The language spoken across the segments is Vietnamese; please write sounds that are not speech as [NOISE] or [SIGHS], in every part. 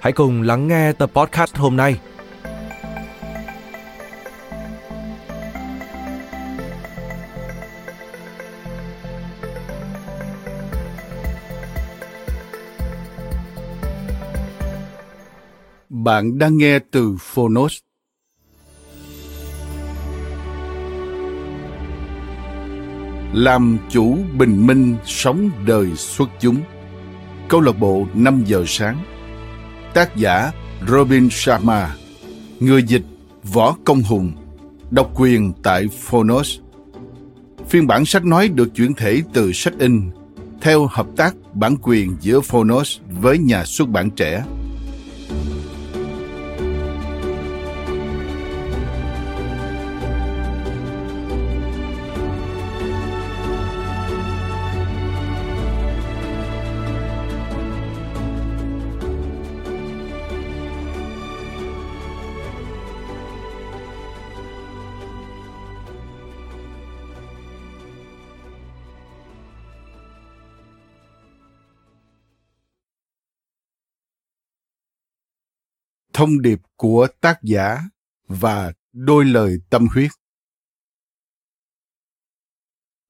hãy cùng lắng nghe tập podcast hôm nay. Bạn đang nghe từ Phonos. Làm chủ bình minh sống đời xuất chúng. Câu lạc bộ 5 giờ sáng. Tác giả Robin Sharma. Người dịch Võ Công Hùng. Độc quyền tại Phonos. Phiên bản sách nói được chuyển thể từ sách in theo hợp tác bản quyền giữa Phonos với nhà xuất bản trẻ. Thông điệp của tác giả và đôi lời tâm huyết.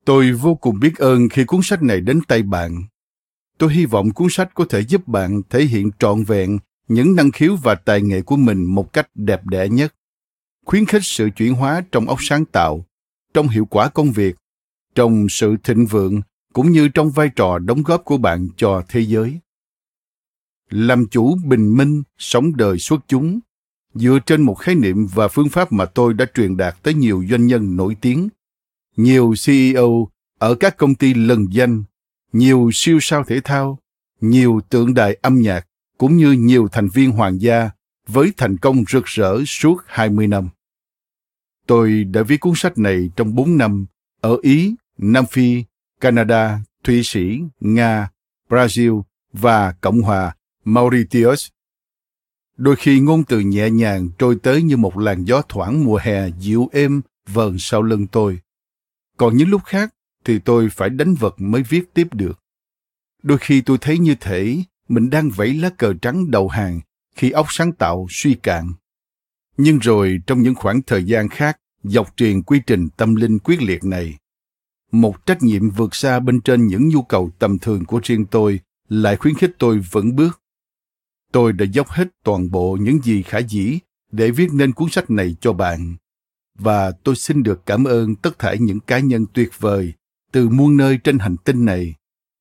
Tôi vô cùng biết ơn khi cuốn sách này đến tay bạn. Tôi hy vọng cuốn sách có thể giúp bạn thể hiện trọn vẹn những năng khiếu và tài nghệ của mình một cách đẹp đẽ nhất, khuyến khích sự chuyển hóa trong óc sáng tạo, trong hiệu quả công việc, trong sự thịnh vượng cũng như trong vai trò đóng góp của bạn cho thế giới làm chủ bình minh sống đời xuất chúng. Dựa trên một khái niệm và phương pháp mà tôi đã truyền đạt tới nhiều doanh nhân nổi tiếng. Nhiều ceo ở các công ty lừng danh nhiều siêu sao thể thao nhiều tượng đài âm nhạc cũng như nhiều thành viên hoàng gia với thành công rực rỡ suốt 20 năm. Tôi đã viết cuốn sách này trong 4 năm ở Ý, Nam Phi, Canada, Thụy Sĩ, Nga, Brazil và Cộng hòa. Mauritius. Đôi khi ngôn từ nhẹ nhàng trôi tới như một làn gió thoảng mùa hè dịu êm vờn sau lưng tôi. Còn những lúc khác thì tôi phải đánh vật mới viết tiếp được. Đôi khi tôi thấy như thể mình đang vẫy lá cờ trắng đầu hàng khi óc sáng tạo suy cạn. Nhưng rồi trong những khoảng thời gian khác, dọc truyền quy trình tâm linh quyết liệt này, một trách nhiệm vượt xa bên trên những nhu cầu tầm thường của riêng tôi lại khuyến khích tôi vững bước Tôi đã dốc hết toàn bộ những gì khả dĩ để viết nên cuốn sách này cho bạn. Và tôi xin được cảm ơn tất cả những cá nhân tuyệt vời từ muôn nơi trên hành tinh này,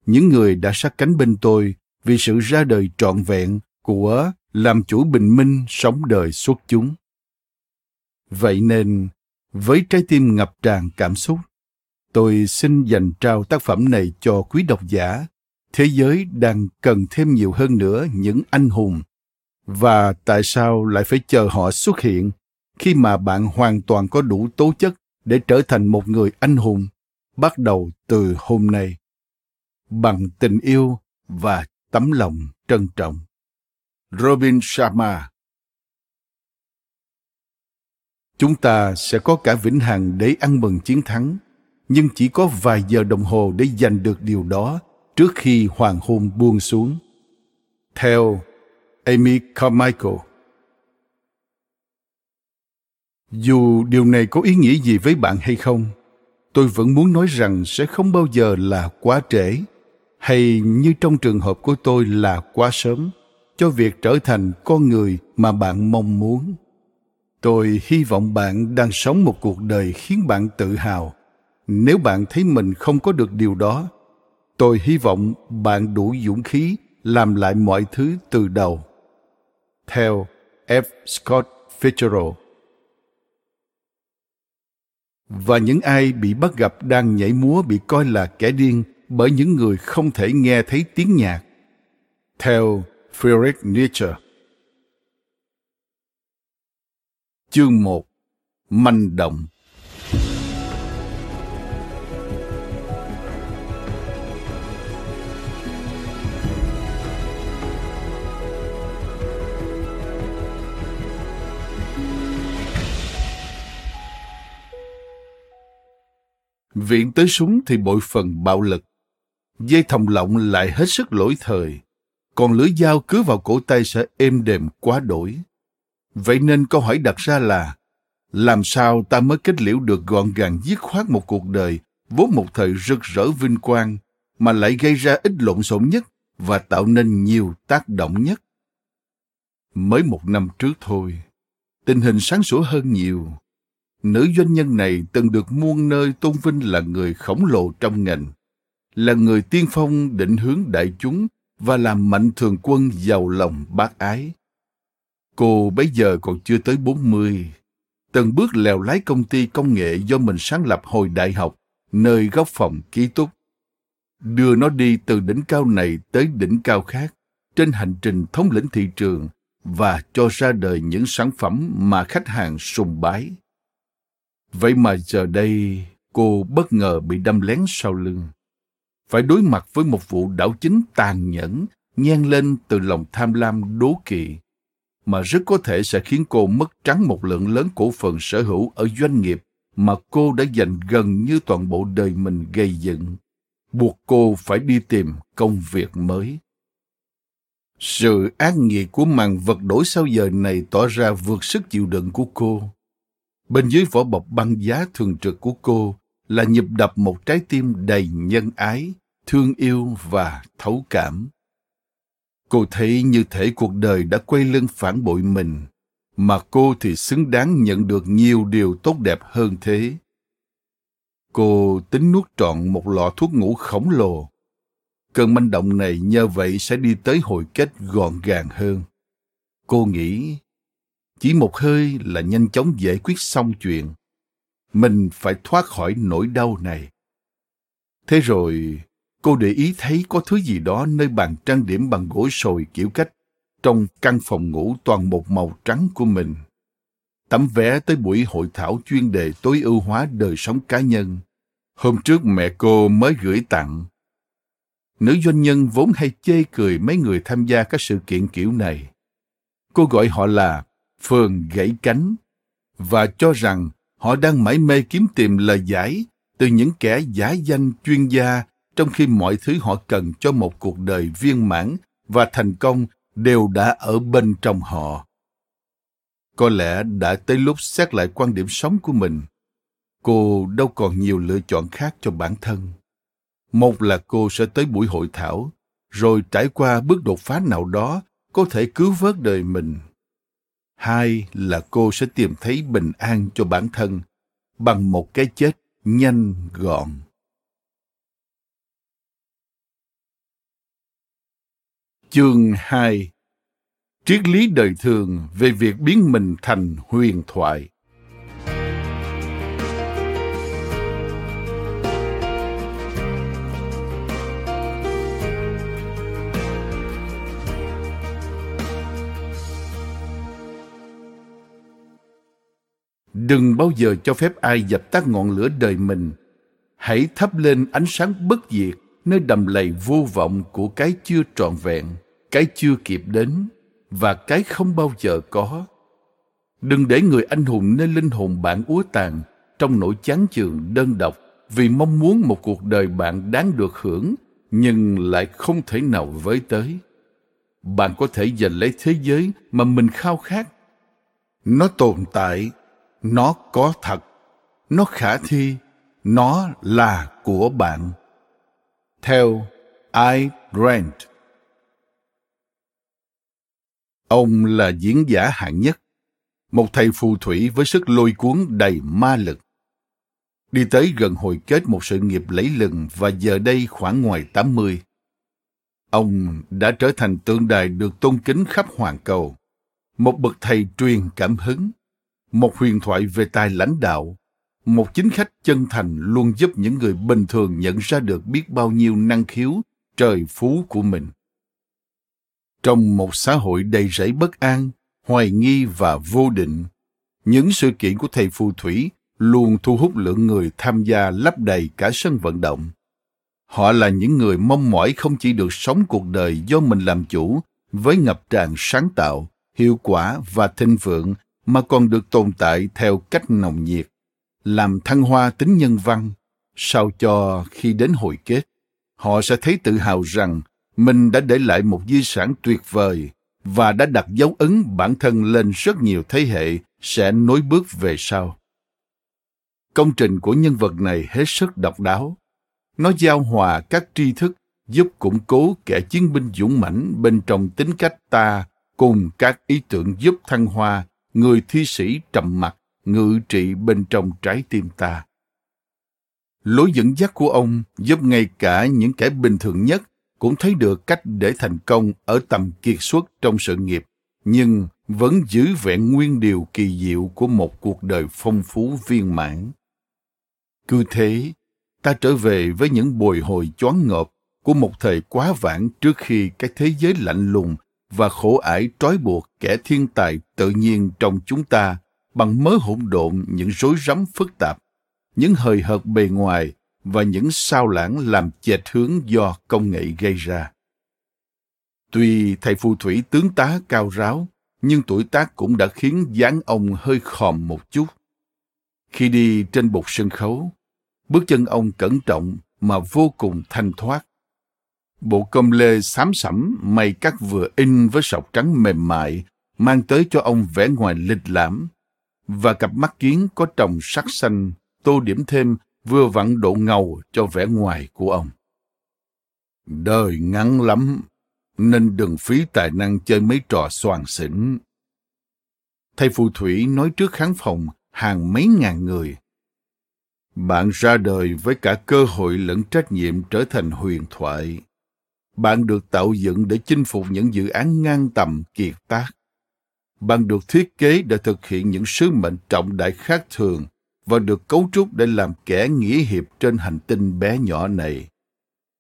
những người đã sát cánh bên tôi vì sự ra đời trọn vẹn của làm chủ bình minh sống đời xuất chúng. Vậy nên, với trái tim ngập tràn cảm xúc, tôi xin dành trao tác phẩm này cho quý độc giả thế giới đang cần thêm nhiều hơn nữa những anh hùng. Và tại sao lại phải chờ họ xuất hiện khi mà bạn hoàn toàn có đủ tố chất để trở thành một người anh hùng? Bắt đầu từ hôm nay. Bằng tình yêu và tấm lòng trân trọng. Robin sharma. Chúng ta sẽ có cả vĩnh hằng để ăn mừng chiến thắng, nhưng chỉ có vài giờ đồng hồ để giành được điều đó trước khi hoàng hôn buông xuống. Theo Amy Carmichael Dù điều này có ý nghĩa gì với bạn hay không, tôi vẫn muốn nói rằng sẽ không bao giờ là quá trễ, hay như trong trường hợp của tôi là quá sớm cho việc trở thành con người mà bạn mong muốn. tôi hy vọng bạn đang sống một cuộc đời khiến bạn tự hào nếu bạn thấy mình không có được điều đó tôi hy vọng bạn đủ dũng khí làm lại mọi thứ từ đầu. Theo f. Scott fitzgerald. Và những ai bị bắt gặp đang nhảy múa bị coi là kẻ điên bởi những người không thể nghe thấy tiếng nhạc. Theo Friedrich Nietzsche. Chương 1 Manh động. Viện tới súng thì bội phần bạo lực. Dây thòng lọng lại hết sức lỗi thời. Còn lưỡi dao cứ vào cổ tay sẽ êm đềm quá đổi. Vậy nên câu hỏi đặt ra là làm sao ta mới kết liễu được gọn gàng dứt khoát một cuộc đời vốn một thời rực rỡ vinh quang mà lại gây ra ít lộn xộn nhất và tạo nên nhiều tác động nhất. Mới một năm trước thôi, tình hình sáng sủa hơn nhiều Nữ doanh nhân này từng được muôn nơi tôn vinh là người khổng lồ trong ngành, là người tiên phong định hướng đại chúng và làm mạnh thường quân giàu lòng bác ái. Cô bấy giờ còn chưa tới 40, từng bước lèo lái công ty công nghệ do mình sáng lập hồi đại học, nơi góc phòng ký túc. Đưa nó đi từ đỉnh cao này tới đỉnh cao khác, trên hành trình thống lĩnh thị trường và cho ra đời những sản phẩm mà khách hàng sùng bái. Vậy mà giờ đây cô bất ngờ bị đâm lén sau lưng. Phải đối mặt với một vụ đảo chính tàn nhẫn nhen lên từ lòng tham lam đố kỵ mà rất có thể sẽ khiến cô mất trắng một lượng lớn cổ phần sở hữu ở doanh nghiệp mà cô đã dành gần như toàn bộ đời mình gây dựng, buộc cô phải đi tìm công việc mới. Sự ác nghiệt của màn vật đổi sau giờ này tỏ ra vượt sức chịu đựng của cô. Bên dưới vỏ bọc băng giá thường trực của cô là nhịp đập một trái tim đầy nhân ái, thương yêu và thấu cảm. Cô thấy như thể cuộc đời đã quay lưng phản bội mình, mà cô thì xứng đáng nhận được nhiều điều tốt đẹp hơn thế. Cô tính nuốt trọn một lọ thuốc ngủ khổng lồ. Cơn manh động này nhờ vậy sẽ đi tới hồi kết gọn gàng hơn. Cô nghĩ chỉ một hơi là nhanh chóng giải quyết xong chuyện. Mình phải thoát khỏi nỗi đau này. Thế rồi, cô để ý thấy có thứ gì đó nơi bàn trang điểm bằng gỗ sồi kiểu cách trong căn phòng ngủ toàn một màu trắng của mình. Tấm vé tới buổi hội thảo chuyên đề tối ưu hóa đời sống cá nhân. Hôm trước mẹ cô mới gửi tặng. Nữ doanh nhân vốn hay chê cười mấy người tham gia các sự kiện kiểu này. Cô gọi họ là phường gãy cánh và cho rằng họ đang mãi mê kiếm tìm lời giải từ những kẻ giả danh chuyên gia trong khi mọi thứ họ cần cho một cuộc đời viên mãn và thành công đều đã ở bên trong họ. Có lẽ đã tới lúc xét lại quan điểm sống của mình. Cô đâu còn nhiều lựa chọn khác cho bản thân. Một là cô sẽ tới buổi hội thảo, rồi trải qua bước đột phá nào đó có thể cứu vớt đời mình hai là cô sẽ tìm thấy bình an cho bản thân bằng một cái chết nhanh gọn. Chương 2 triết lý đời thường về việc biến mình thành huyền thoại. Đừng bao giờ cho phép ai dập tắt ngọn lửa đời mình. Hãy thắp lên ánh sáng bất diệt, nơi đầm lầy vô vọng của cái chưa trọn vẹn, cái chưa kịp đến, và cái không bao giờ có. Đừng để người anh hùng nơi linh hồn bạn úa tàn trong nỗi chán chường đơn độc vì mong muốn một cuộc đời bạn đáng được hưởng, nhưng lại không thể nào với tới. Bạn có thể giành lấy thế giới mà mình khao khát. Nó tồn tại nó có thật nó khả thi nó là của bạn theo I. Grant ông là diễn giả hạng nhất một thầy phù thủy với sức lôi cuốn đầy ma lực. Đi tới gần hồi kết một sự nghiệp lẫy lừng và giờ đây khoảng ngoài 80. Ông đã trở thành tượng đài được tôn kính khắp hoàn cầu. Một bậc thầy truyền cảm hứng, một huyền thoại về tài lãnh đạo, một chính khách chân thành luôn giúp những người bình thường nhận ra được biết bao nhiêu năng khiếu trời phú của mình. Trong một xã hội đầy rẫy bất an, hoài nghi và vô định, những sự kiện của thầy phù thủy luôn thu hút lượng người tham gia lấp đầy cả sân vận động. Họ là những người mong mỏi không chỉ được sống cuộc đời do mình làm chủ với ngập tràn sáng tạo, hiệu quả và thịnh vượng mà còn được tồn tại theo cách nồng nhiệt, làm thăng hoa tính nhân văn, sao cho khi đến hồi kết, họ sẽ thấy tự hào rằng mình đã để lại một di sản tuyệt vời và đã đặt dấu ấn bản thân lên rất nhiều thế hệ sẽ nối bước về sau. Công trình của nhân vật này hết sức độc đáo. Nó giao hòa các tri thức giúp củng cố kẻ chiến binh dũng mãnh bên trong tính cách ta cùng các ý tưởng giúp thăng hoa người thi sĩ trầm mặc ngự trị bên trong trái tim ta. Lối dẫn dắt của ông giúp ngay cả những kẻ bình thường nhất cũng thấy được cách để thành công ở tầm kiệt xuất trong sự nghiệp, nhưng vẫn giữ vẹn nguyên điều kỳ diệu của một cuộc đời phong phú viên mãn. Cứ thế, ta trở về với những bồi hồi choáng ngợp của một thời quá vãng trước khi cái thế giới lạnh lùng và khổ ải trói buộc kẻ thiên tài tự nhiên trong chúng ta bằng mớ hỗn độn những rối rắm phức tạp, những hời hợt bề ngoài và những sao lãng làm chệch hướng do công nghệ gây ra. Tuy thầy phù thủy tướng tá cao ráo, nhưng tuổi tác cũng đã khiến dáng ông hơi khòm một chút. Khi đi trên bục sân khấu, bước chân ông cẩn trọng mà vô cùng thanh thoát. Bộ công lê xám sẫm may cắt vừa in với sọc trắng mềm mại, mang tới cho ông vẻ ngoài lịch lãm, và cặp mắt kiến có trồng sắc xanh tô điểm thêm vừa vặn độ ngầu cho vẻ ngoài của ông. Đời ngắn lắm, nên đừng phí tài năng chơi mấy trò soàn xỉn. Thầy phù thủy nói trước khán phòng hàng mấy ngàn người. Bạn ra đời với cả cơ hội lẫn trách nhiệm trở thành huyền thoại. Bạn được tạo dựng để chinh phục những dự án ngang tầm, kiệt tác. Bạn được thiết kế để thực hiện những sứ mệnh trọng đại khác thường và được cấu trúc để làm kẻ nghĩa hiệp trên hành tinh bé nhỏ này.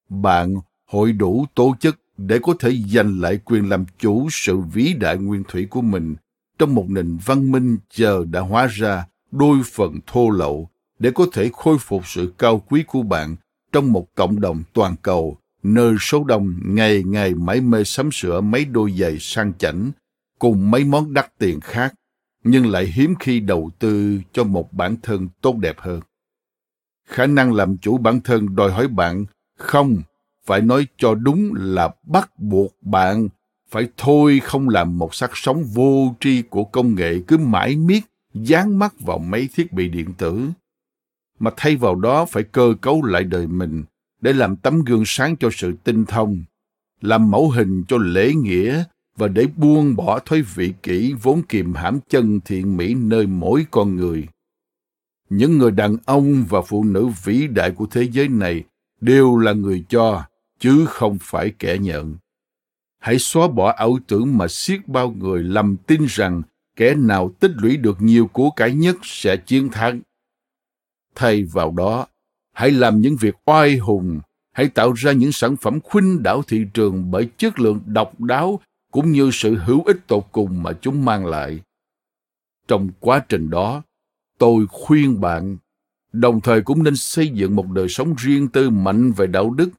Bạn hội đủ tố chất để có thể giành lại quyền làm chủ sự vĩ đại nguyên thủy của mình trong một nền văn minh giờ đã hóa ra đôi phần thô lậu để có thể khôi phục sự cao quý của bạn trong một cộng đồng toàn cầu nơi số đông ngày ngày mãi mê sắm sửa mấy đôi giày sang chảnh cùng mấy món đắt tiền khác, nhưng lại hiếm khi đầu tư cho một bản thân tốt đẹp hơn. Khả năng làm chủ bản thân đòi hỏi bạn không phải nói cho đúng là bắt buộc bạn phải thôi không làm một sắc sống vô tri của công nghệ cứ mãi miết, dán mắt vào mấy thiết bị điện tử, mà thay vào đó phải cơ cấu lại đời mình để làm tấm gương sáng cho sự tinh thông làm mẫu hình cho lễ nghĩa và để buông bỏ thói vị kỷ vốn kìm hãm chân thiện mỹ nơi mỗi con người. Những người đàn ông và phụ nữ vĩ đại của thế giới này đều là người cho, chứ không phải kẻ nhận. Hãy xóa bỏ ảo tưởng mà siết bao người lầm tin rằng kẻ nào tích lũy được nhiều của cải nhất sẽ chiến thắng. Thay vào đó, hãy làm những việc oai hùng, hãy tạo ra những sản phẩm khuynh đảo thị trường bởi chất lượng độc đáo cũng như sự hữu ích tột cùng mà chúng mang lại. Trong quá trình đó, tôi khuyên bạn, đồng thời cũng nên xây dựng một đời sống riêng tư mạnh về đạo đức,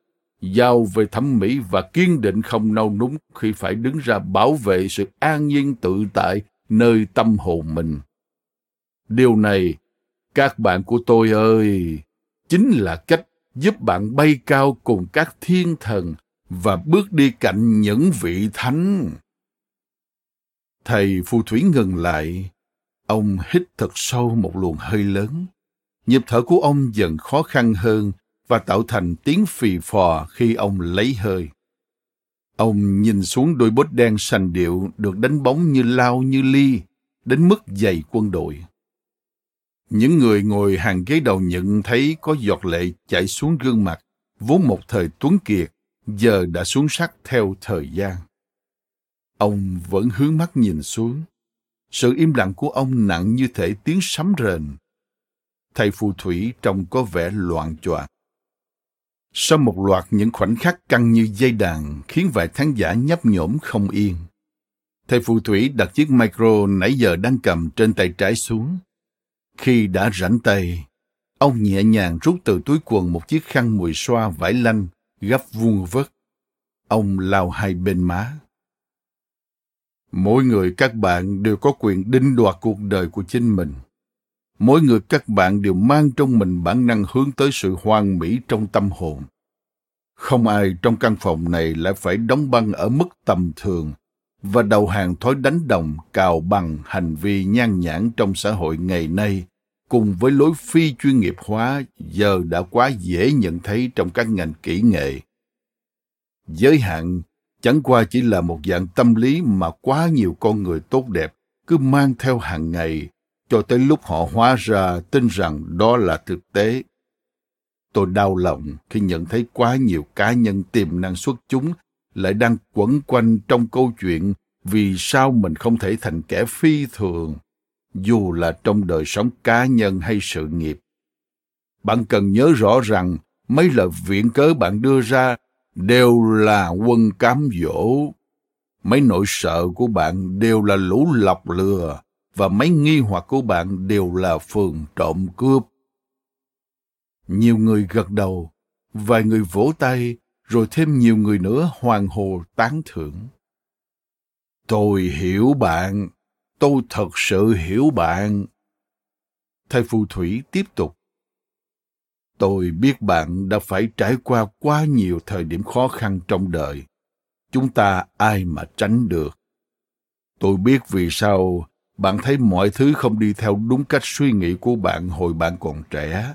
giàu về thẩm mỹ và kiên định không nao núng khi phải đứng ra bảo vệ sự an nhiên tự tại nơi tâm hồn mình. Điều này, các bạn của tôi ơi, chính là cách giúp bạn bay cao cùng các thiên thần và bước đi cạnh những vị thánh. Thầy phù thủy ngừng lại. Ông hít thật sâu một luồng hơi lớn. Nhịp thở của ông dần khó khăn hơn và tạo thành tiếng phì phò khi ông lấy hơi. Ông nhìn xuống đôi bốt đen sành điệu được đánh bóng như lao như ly, đến mức dày quân đội. Những người ngồi hàng ghế đầu nhận thấy có giọt lệ chảy xuống gương mặt, vốn một thời tuấn kiệt, giờ đã xuống sắc theo thời gian. Ông vẫn hướng mắt nhìn xuống. Sự im lặng của ông nặng như thể tiếng sấm rền. Thầy phù thủy trông có vẻ loạn choạng. Sau một loạt những khoảnh khắc căng như dây đàn khiến vài khán giả nhấp nhổm không yên. Thầy phù thủy đặt chiếc micro nãy giờ đang cầm trên tay trái xuống. Khi đã rảnh tay, ông nhẹ nhàng rút từ túi quần một chiếc khăn mùi xoa vải lanh gấp vuông vất. Ông lau hai bên má. Mỗi người các bạn đều có quyền định đoạt cuộc đời của chính mình. Mỗi người các bạn đều mang trong mình bản năng hướng tới sự hoàn mỹ trong tâm hồn. Không ai trong căn phòng này lại phải đóng băng ở mức tầm thường và đầu hàng thói đánh đồng cào bằng hành vi nhan nhản trong xã hội ngày nay cùng với lối phi chuyên nghiệp hóa giờ đã quá dễ nhận thấy trong các ngành kỹ nghệ. Giới hạn chẳng qua chỉ là một dạng tâm lý mà quá nhiều con người tốt đẹp cứ mang theo hàng ngày cho tới lúc họ hóa ra tin rằng đó là thực tế. Tôi đau lòng khi nhận thấy quá nhiều cá nhân tiềm năng xuất chúng lại đang quẩn quanh trong câu chuyện vì sao mình không thể thành kẻ phi thường, dù là trong đời sống cá nhân hay sự nghiệp. Bạn cần nhớ rõ rằng mấy lời viện cớ bạn đưa ra đều là quân cám dỗ. Mấy nỗi sợ của bạn đều là lũ lọc lừa và mấy nghi hoặc của bạn đều là phường trộm cướp. Nhiều người gật đầu, vài người vỗ tay, rồi thêm nhiều người nữa hoàng hồ tán thưởng. Tôi hiểu bạn, tôi thật sự hiểu bạn. Thầy phù thủy tiếp tục. Tôi biết bạn đã phải trải qua quá nhiều thời điểm khó khăn trong đời. Chúng ta ai mà tránh được. Tôi biết vì sao bạn thấy mọi thứ không đi theo đúng cách suy nghĩ của bạn hồi bạn còn trẻ.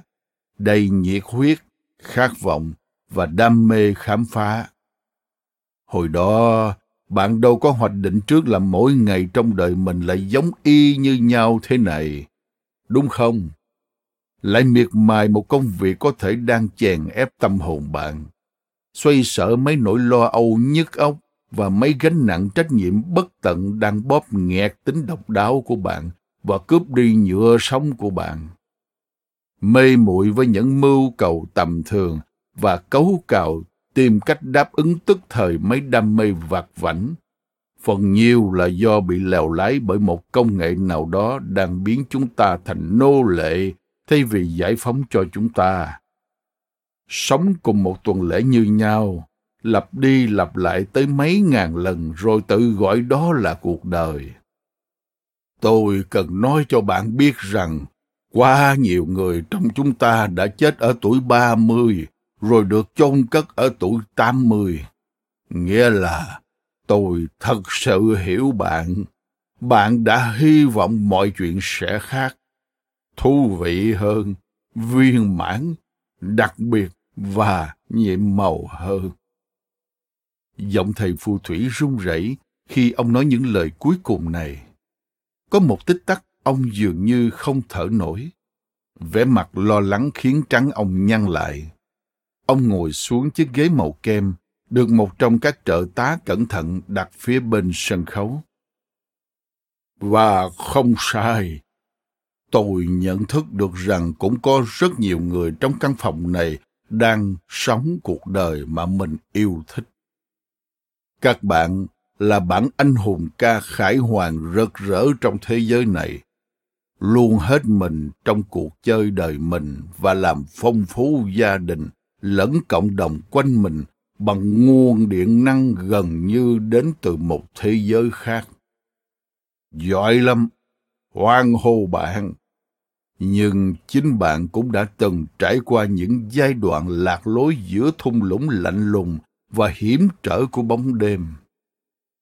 Đầy nhiệt huyết, khát vọng và đam mê khám phá. Hồi đó, bạn đâu có hoạch định trước là mỗi ngày trong đời mình lại giống y như nhau thế này. Đúng không? lại miệt mài một công việc có thể đang chèn ép tâm hồn bạn. Xoay sở mấy nỗi lo âu nhức óc và mấy gánh nặng trách nhiệm bất tận đang bóp nghẹt tính độc đáo của bạn và cướp đi nhựa sống của bạn. Mê muội với những mưu cầu tầm thường và cấu cào tìm cách đáp ứng tức thời mấy đam mê vặt vảnh. Phần nhiều là do bị lèo lái bởi một công nghệ nào đó đang biến chúng ta thành nô lệ thay vì giải phóng cho chúng ta. Sống cùng một tuần lễ như nhau, lặp đi lặp lại tới mấy ngàn lần rồi tự gọi đó là cuộc đời. Tôi cần nói cho bạn biết rằng quá nhiều người trong chúng ta đã chết ở tuổi ba mươi rồi được chôn cất ở tuổi tám mươi. Nghĩa là tôi thật sự hiểu bạn. Bạn đã hy vọng mọi chuyện sẽ khác thú vị hơn, viên mãn, đặc biệt và nhiệm màu hơn. Giọng thầy phù thủy run rẩy khi ông nói những lời cuối cùng này. Có một tích tắc ông dường như không thở nổi. Vẻ mặt lo lắng khiến trắng ông nhăn lại. Ông ngồi xuống chiếc ghế màu kem, được một trong các trợ tá cẩn thận đặt phía bên sân khấu. Và không sai, tôi nhận thức được rằng cũng có rất nhiều người trong căn phòng này đang sống cuộc đời mà mình yêu thích. Các bạn là bản anh hùng ca khải hoàn rực rỡ trong thế giới này, luôn hết mình trong cuộc chơi đời mình và làm phong phú gia đình lẫn cộng đồng quanh mình bằng nguồn điện năng gần như đến từ một thế giới khác. Giỏi lắm, hoan hô bạn, nhưng chính bạn cũng đã từng trải qua những giai đoạn lạc lối giữa thung lũng lạnh lùng và hiểm trở của bóng đêm.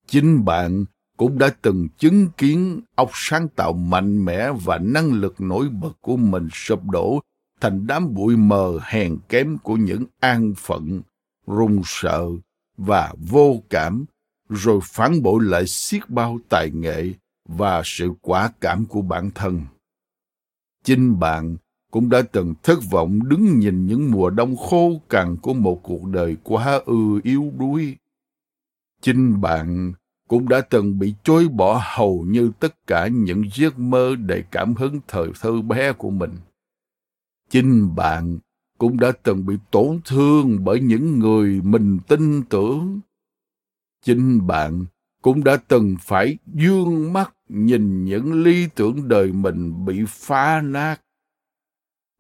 Chính bạn cũng đã từng chứng kiến óc sáng tạo mạnh mẽ và năng lực nổi bật của mình sụp đổ thành đám bụi mờ hèn kém của những an phận, run sợ và vô cảm, rồi phản bội lại xiết bao tài nghệ và sự quả cảm của bản thân. Chính bạn cũng đã từng thất vọng đứng nhìn những mùa đông khô cằn của một cuộc đời quá ư yếu đuối. Chính bạn cũng đã từng bị chối bỏ hầu như tất cả những giấc mơ đầy cảm hứng thời thơ bé của mình chính bạn cũng đã từng bị tổn thương bởi những người mình tin tưởng. Chính bạn cũng đã từng phải dương mắt nhìn những lý tưởng đời mình bị phá nát.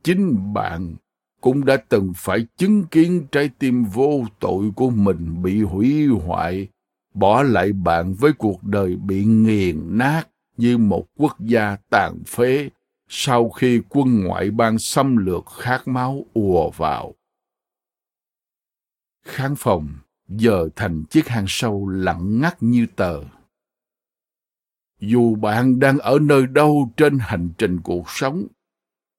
Chính bạn cũng đã từng phải chứng kiến trái tim vô tội của mình bị hủy hoại, bỏ lại bạn với cuộc đời bị nghiền nát như một quốc gia tàn phế sau khi quân ngoại bang xâm lược khát máu ùa vào. Khán phòng giờ thành chiếc hang sâu lặng ngắt như tờ. Dù bạn đang ở nơi đâu trên hành trình cuộc sống,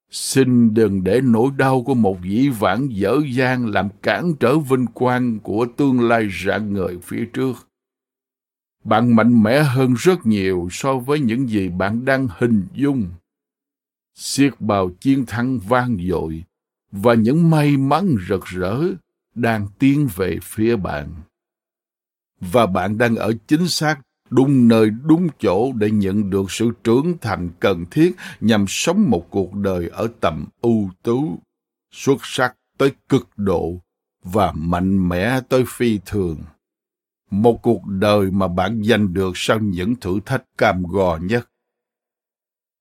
xin đừng để nỗi đau của một dĩ vãng dở dang làm cản trở vinh quang của tương lai rạng ngời phía trước. Bạn mạnh mẽ hơn rất nhiều so với những gì bạn đang hình dung xiết bào chiến thắng vang dội và những may mắn rực rỡ đang tiến về phía bạn. Và bạn đang ở chính xác đúng nơi đúng chỗ để nhận được sự trưởng thành cần thiết nhằm sống một cuộc đời ở tầm ưu tú, xuất sắc tới cực độ và mạnh mẽ tới phi thường. Một cuộc đời mà bạn giành được sau những thử thách cam go nhất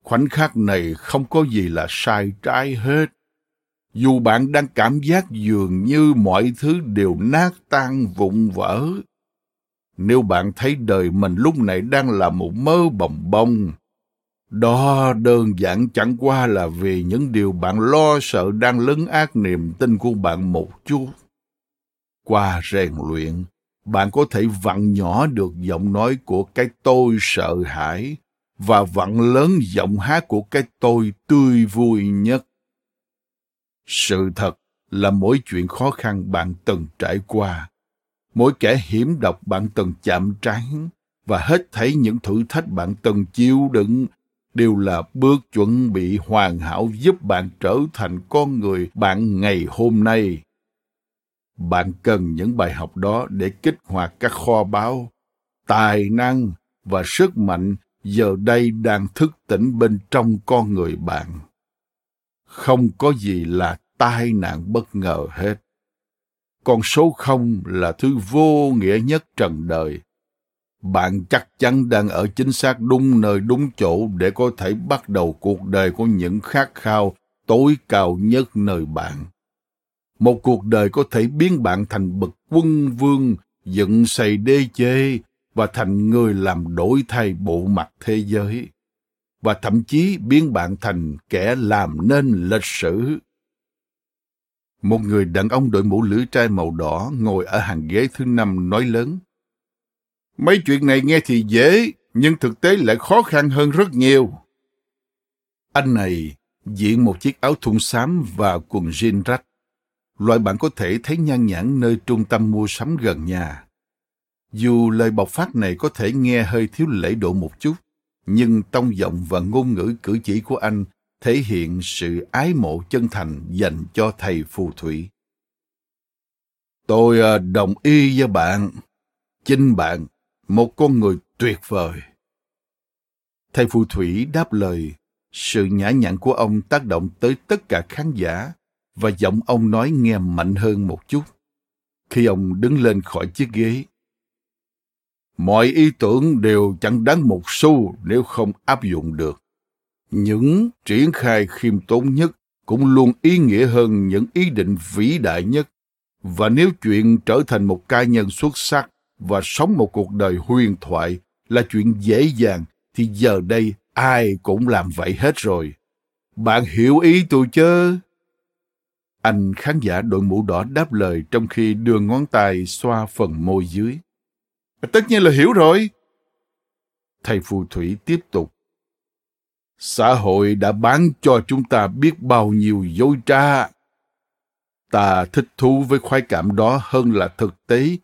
khoảnh khắc này không có gì là sai trái hết. Dù bạn đang cảm giác dường như mọi thứ đều nát tan vụn vỡ, nếu bạn thấy đời mình lúc này đang là một mơ bồng bông, đó đơn giản chẳng qua là vì những điều bạn lo sợ đang lấn át niềm tin của bạn một chút. Qua rèn luyện, bạn có thể vặn nhỏ được giọng nói của cái tôi sợ hãi và vặn lớn giọng hát của cái tôi tươi vui nhất. Sự thật là mỗi chuyện khó khăn bạn từng trải qua, mỗi kẻ hiểm độc bạn từng chạm trán và hết thảy những thử thách bạn từng chịu đựng đều là bước chuẩn bị hoàn hảo giúp bạn trở thành con người bạn ngày hôm nay. Bạn cần những bài học đó để kích hoạt các kho báu, tài năng và sức mạnh giờ đây đang thức tỉnh bên trong con người bạn. Không có gì là tai nạn bất ngờ hết. Con số không là thứ vô nghĩa nhất trần đời. Bạn chắc chắn đang ở chính xác đúng nơi đúng chỗ để có thể bắt đầu cuộc đời của những khát khao tối cao nhất nơi bạn. Một cuộc đời có thể biến bạn thành bậc quân vương, dựng xây đê chê và thành người làm đổi thay bộ mặt thế giới và thậm chí biến bạn thành kẻ làm nên lịch sử. Một người đàn ông đội mũ lưỡi trai màu đỏ ngồi ở hàng ghế thứ năm nói lớn. Mấy chuyện này nghe thì dễ, nhưng thực tế lại khó khăn hơn rất nhiều. Anh này diện một chiếc áo thun xám và quần jean rách. Loại bạn có thể thấy nhan nhãn nơi trung tâm mua sắm gần nhà. Dù lời bộc phát này có thể nghe hơi thiếu lễ độ một chút, nhưng tông giọng và ngôn ngữ cử chỉ của anh thể hiện sự ái mộ chân thành dành cho thầy phù thủy. Tôi à, đồng ý với bạn. Chính bạn, một con người tuyệt vời. Thầy phù thủy đáp lời, sự nhã nhặn của ông tác động tới tất cả khán giả và giọng ông nói nghe mạnh hơn một chút. Khi ông đứng lên khỏi chiếc ghế, mọi ý tưởng đều chẳng đáng một xu nếu không áp dụng được. Những triển khai khiêm tốn nhất cũng luôn ý nghĩa hơn những ý định vĩ đại nhất. Và nếu chuyện trở thành một cá nhân xuất sắc và sống một cuộc đời huyền thoại là chuyện dễ dàng, thì giờ đây ai cũng làm vậy hết rồi. Bạn hiểu ý tôi chứ anh khán giả đội mũ đỏ đáp lời trong khi đưa ngón tay xoa phần môi dưới. Tất nhiên là hiểu rồi. Thầy phù thủy tiếp tục. Xã hội đã bán cho chúng ta biết bao nhiêu dối trá. Ta thích thú với khoái cảm đó hơn là thực tế.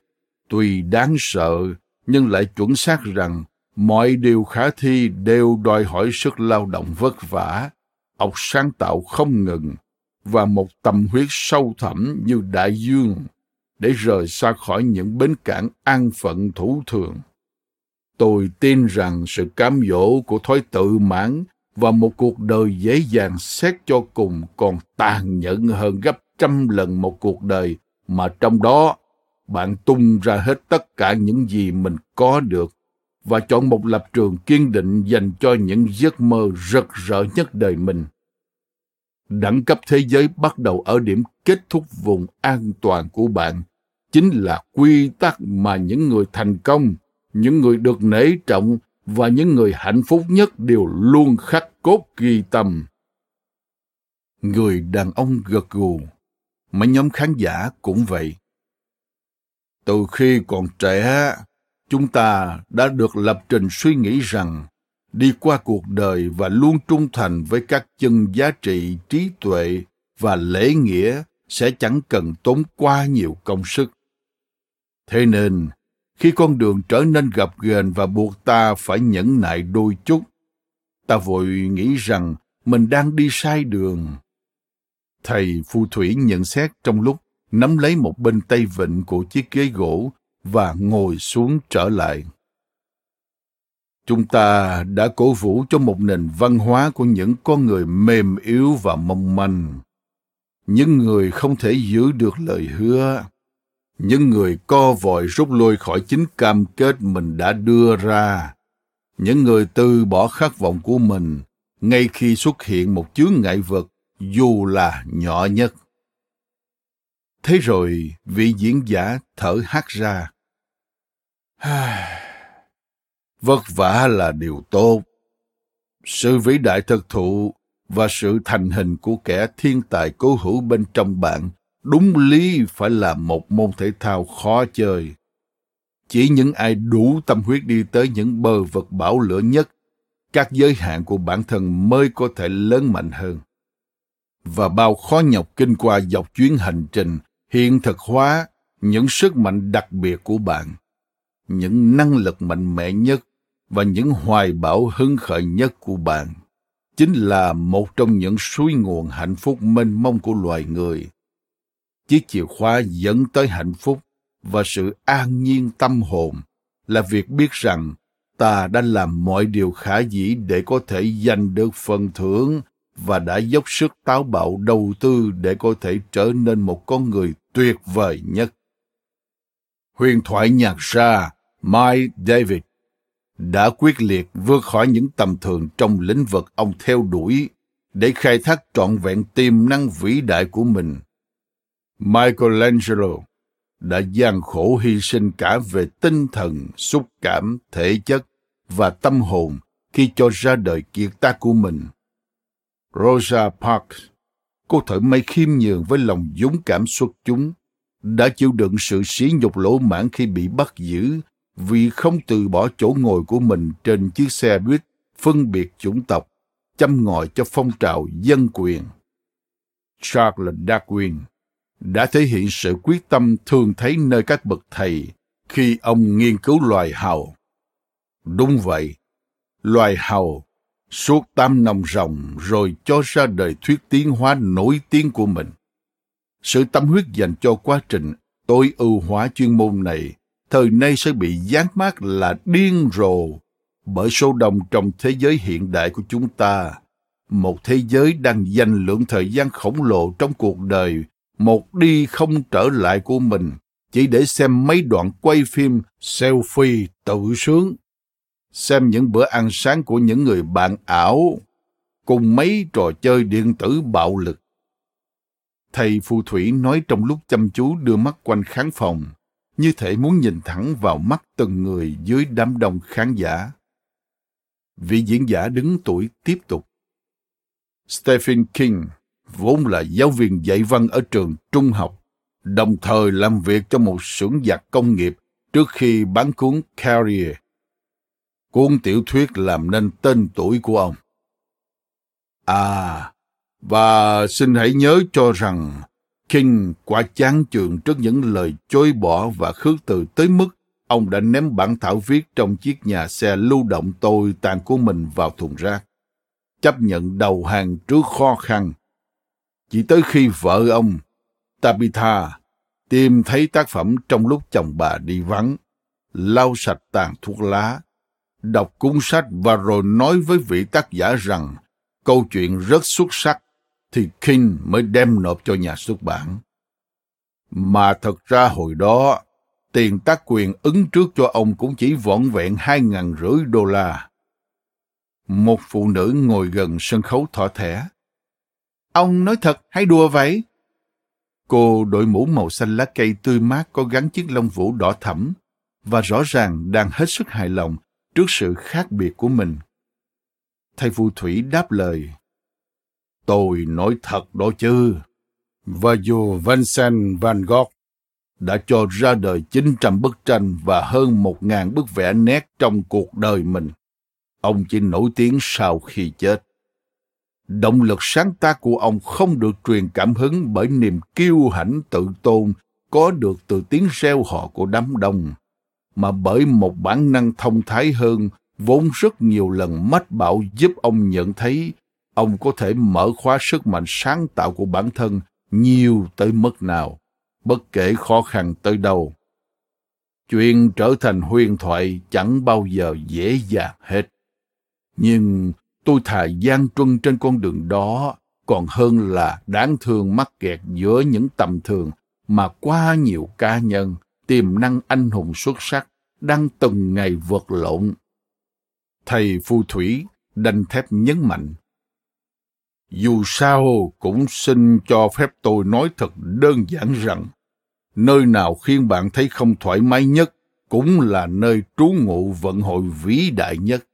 Tuy đáng sợ, nhưng lại chuẩn xác rằng mọi điều khả thi đều đòi hỏi sức lao động vất vả, óc sáng tạo không ngừng và một tâm huyết sâu thẳm như đại dương để rời xa khỏi những bến cảng an phận thủ thường. Tôi tin rằng sự cám dỗ của thói tự mãn và một cuộc đời dễ dàng xét cho cùng còn tàn nhẫn hơn gấp trăm lần một cuộc đời mà trong đó bạn tung ra hết tất cả những gì mình có được và chọn một lập trường kiên định dành cho những giấc mơ rực rỡ nhất đời mình. Đẳng cấp thế giới bắt đầu ở điểm kết thúc vùng an toàn của bạn, chính là quy tắc mà những người thành công, những người được nể trọng và những người hạnh phúc nhất đều luôn khắc cốt ghi tâm. Người đàn ông gật gù, mấy nhóm khán giả cũng vậy. Từ khi còn trẻ, chúng ta đã được lập trình suy nghĩ rằng đi qua cuộc đời và luôn trung thành với các chân giá trị trí tuệ và lễ nghĩa sẽ chẳng cần tốn quá nhiều công sức thế nên, khi con đường trở nên gập ghềnh và buộc ta phải nhẫn nại đôi chút, ta vội nghĩ rằng mình đang đi sai đường. Thầy phù thủy nhận xét trong lúc nắm lấy một bên tay vịn của chiếc ghế gỗ và ngồi xuống trở lại. Chúng ta đã cổ vũ cho một nền văn hóa của những con người mềm yếu và mong manh. Những người không thể giữ được lời hứa những người co vòi rút lui khỏi chính cam kết mình đã đưa ra. Những người từ bỏ khát vọng của mình, ngay khi xuất hiện một chướng ngại vật, dù là nhỏ nhất. Thế rồi, vị diễn giả thở hắt ra. [SIGHS] Vất vả là điều tốt. Sự vĩ đại thực thụ và sự thành hình của kẻ thiên tài cố hữu bên trong bạn đúng lý phải là một môn thể thao khó chơi. Chỉ những ai đủ tâm huyết đi tới những bờ vực bão lửa nhất, các giới hạn của bản thân mới có thể lớn mạnh hơn. Và bao khó nhọc kinh qua dọc chuyến hành trình, hiện thực hóa những sức mạnh đặc biệt của bạn, những năng lực mạnh mẽ nhất và những hoài bão hứng khởi nhất của bạn, chính là một trong những suối nguồn hạnh phúc mênh mông của loài người chiếc chìa khóa dẫn tới hạnh phúc và sự an nhiên tâm hồn là việc biết rằng ta đã làm mọi điều khả dĩ để có thể giành được phần thưởng và đã dốc sức táo bạo đầu tư để có thể trở nên một con người tuyệt vời nhất. Huyền thoại nhạc gia Mike David đã quyết liệt vượt khỏi những tầm thường trong lĩnh vực ông theo đuổi để khai thác trọn vẹn tiềm năng vĩ đại của mình. Michelangelo đã gian khổ hy sinh cả về tinh thần, xúc cảm, thể chất và tâm hồn khi cho ra đời kiệt tác của mình. Rosa Parks, cô thợ may khiêm nhường với lòng dũng cảm xuất chúng, đã chịu đựng sự sỉ nhục lỗ mãn khi bị bắt giữ vì không từ bỏ chỗ ngồi của mình trên chiếc xe buýt phân biệt chủng tộc, châm ngòi cho phong trào dân quyền. Charles Darwin đã thể hiện sự quyết tâm thường thấy nơi các bậc thầy khi ông nghiên cứu loài hầu. Đúng vậy, loài hầu suốt tám năm ròng rồi cho ra đời thuyết tiến hóa nổi tiếng của mình. Sự tâm huyết dành cho quá trình tối ưu hóa chuyên môn này thời nay sẽ bị gián mát là điên rồ bởi số đông trong thế giới hiện đại của chúng ta. Một thế giới đang dành lượng thời gian khổng lồ trong cuộc đời, một đi không trở lại của mình, chỉ để xem mấy đoạn quay phim selfie tự sướng. Xem những bữa ăn sáng của những người bạn ảo, cùng mấy trò chơi điện tử bạo lực. Thầy phù thủy nói trong lúc chăm chú đưa mắt quanh khán phòng như thể muốn nhìn thẳng vào mắt từng người dưới đám đông khán giả. Vị diễn giả đứng tuổi tiếp tục. Stephen King vốn là giáo viên dạy văn ở trường trung học, đồng thời làm việc cho một xưởng giặt công nghiệp trước khi bán cuốn Carrier. Cuốn tiểu thuyết làm nên tên tuổi của ông. À, và xin hãy nhớ cho rằng King quá chán chường trước những lời chối bỏ và khước từ tới mức ông đã ném bản thảo viết trong chiếc nhà xe lưu động tồi tàn của mình vào thùng rác. Chấp nhận đầu hàng trước khó khăn. Chỉ tới khi vợ ông, Tabitha, tìm thấy tác phẩm trong lúc chồng bà đi vắng, lau sạch tàn thuốc lá, đọc cuốn sách và rồi nói với vị tác giả rằng câu chuyện rất xuất sắc, thì King mới đem nộp cho nhà xuất bản. Mà thật ra hồi đó, tiền tác quyền ứng trước cho ông cũng chỉ vỏn vẹn hai ngàn rưỡi đô la. Một phụ nữ ngồi gần sân khấu thỏ thẻ. Ông nói thật, hay đùa vậy? Cô đội mũ màu xanh lá cây tươi mát có gắn chiếc lông vũ đỏ thẫm và rõ ràng đang hết sức hài lòng trước sự khác biệt của mình. Thầy phù thủy đáp lời. Tôi nói thật đó chứ. Và dù Vincent van Gogh đã cho ra đời 900 bức tranh và hơn 1.000 bức vẽ nét trong cuộc đời mình. Ông chỉ nổi tiếng sau khi chết. Động lực sáng tác của ông không được truyền cảm hứng bởi niềm kiêu hãnh tự tôn có được từ tiếng reo hò của đám đông, mà bởi một bản năng thông thái hơn vốn rất nhiều lần mách bảo giúp ông nhận thấy ông có thể mở khóa sức mạnh sáng tạo của bản thân nhiều tới mức nào, bất kể khó khăn tới đâu. Chuyện trở thành huyền thoại chẳng bao giờ dễ dàng hết. Nhưng tôi thà gian truân trên con đường đó còn hơn là đáng thương mắc kẹt giữa những tầm thường mà quá nhiều cá nhân tiềm năng anh hùng xuất sắc đang từng ngày vượt lộn. Thầy phù thủy đanh thép nhấn mạnh dù sao cũng xin cho phép tôi nói thật đơn giản rằng, nơi nào khiến bạn thấy không thoải mái nhất cũng là nơi trú ngụ vận hội vĩ đại nhất.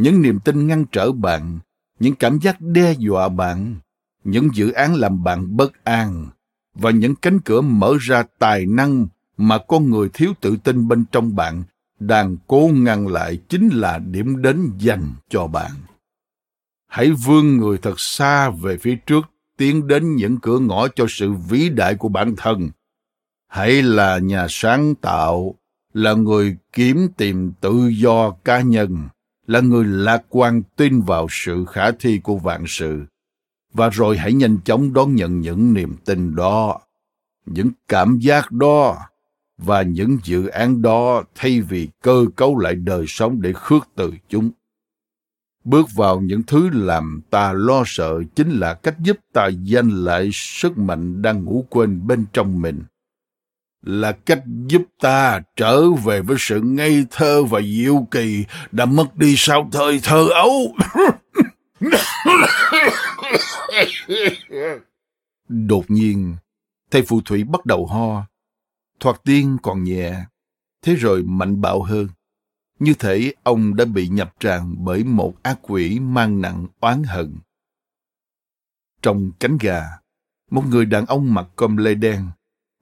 Những niềm tin ngăn trở bạn, những cảm giác đe dọa bạn, những dự án làm bạn bất an và những cánh cửa mở ra tài năng mà con người thiếu tự tin bên trong bạn đang cố ngăn lại chính là điểm đến dành cho bạn. Hãy vươn người thật xa về phía trước tiến đến những cửa ngõ cho sự vĩ đại của bản thân. Hãy là nhà sáng tạo là người kiếm tìm tự do cá nhân là người lạc quan tin vào sự khả thi của vạn sự. Và rồi hãy nhanh chóng đón nhận những niềm tin đó, những cảm giác đó, và những dự án đó thay vì cơ cấu lại đời sống để khước từ chúng. Bước vào những thứ làm ta lo sợ chính là cách giúp ta giành lại sức mạnh đang ngủ quên bên trong mình là cách giúp ta trở về với sự ngây thơ và diệu kỳ đã mất đi sau thời thơ ấu [LAUGHS] đột nhiên thầy phù thủy bắt đầu ho thoạt tiên còn nhẹ thế rồi mạnh bạo hơn như thể ông đã bị nhập tràn bởi một ác quỷ mang nặng oán hận. Trong cánh gà, một người đàn ông mặc com lê đen,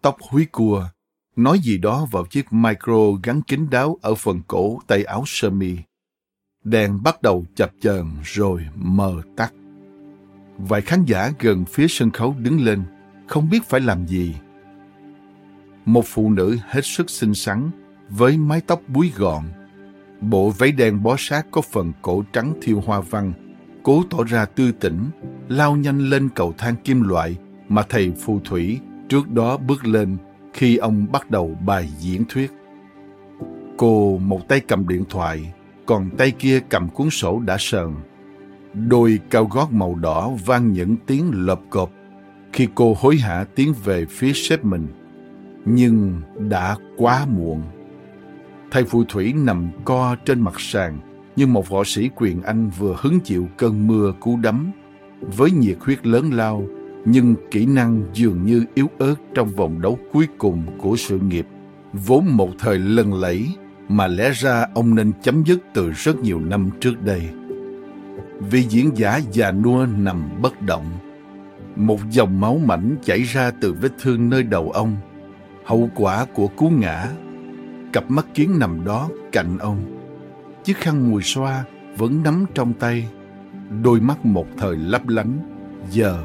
tóc húi cua, nói gì đó vào chiếc micro gắn kín đáo ở phần cổ tay áo sơ mi. Đèn bắt đầu chập chờn rồi mờ tắt. Vài khán giả gần phía sân khấu đứng lên, không biết phải làm gì. Một phụ nữ hết sức xinh xắn, với mái tóc búi gọn, Bộ váy đen bó sát có phần cổ trắng thiêu hoa văn, cố tỏ ra tư tỉnh, lao nhanh lên cầu thang kim loại mà thầy phù thủy trước đó bước lên khi ông bắt đầu bài diễn thuyết. Cô một tay cầm điện thoại, còn tay kia cầm cuốn sổ đã sờn. Đôi cao gót màu đỏ vang những tiếng lợp cộp khi cô hối hả tiến về phía sếp mình. Nhưng đã quá muộn. Thầy phù thủy nằm co trên mặt sàn như một võ sĩ quyền Anh vừa hứng chịu cơn mưa cú đấm. Với nhiệt huyết lớn lao, nhưng kỹ năng dường như yếu ớt trong vòng đấu cuối cùng của sự nghiệp, vốn một thời lừng lẫy mà lẽ ra ông nên chấm dứt từ rất nhiều năm trước đây. Vị diễn giả già nua nằm bất động. Một dòng máu mảnh chảy ra từ vết thương nơi đầu ông, hậu quả của cú ngã Cặp mắt kiến nằm đó cạnh ông. Chiếc khăn mùi xoa vẫn nắm trong tay. Đôi mắt một thời lấp lánh, giờ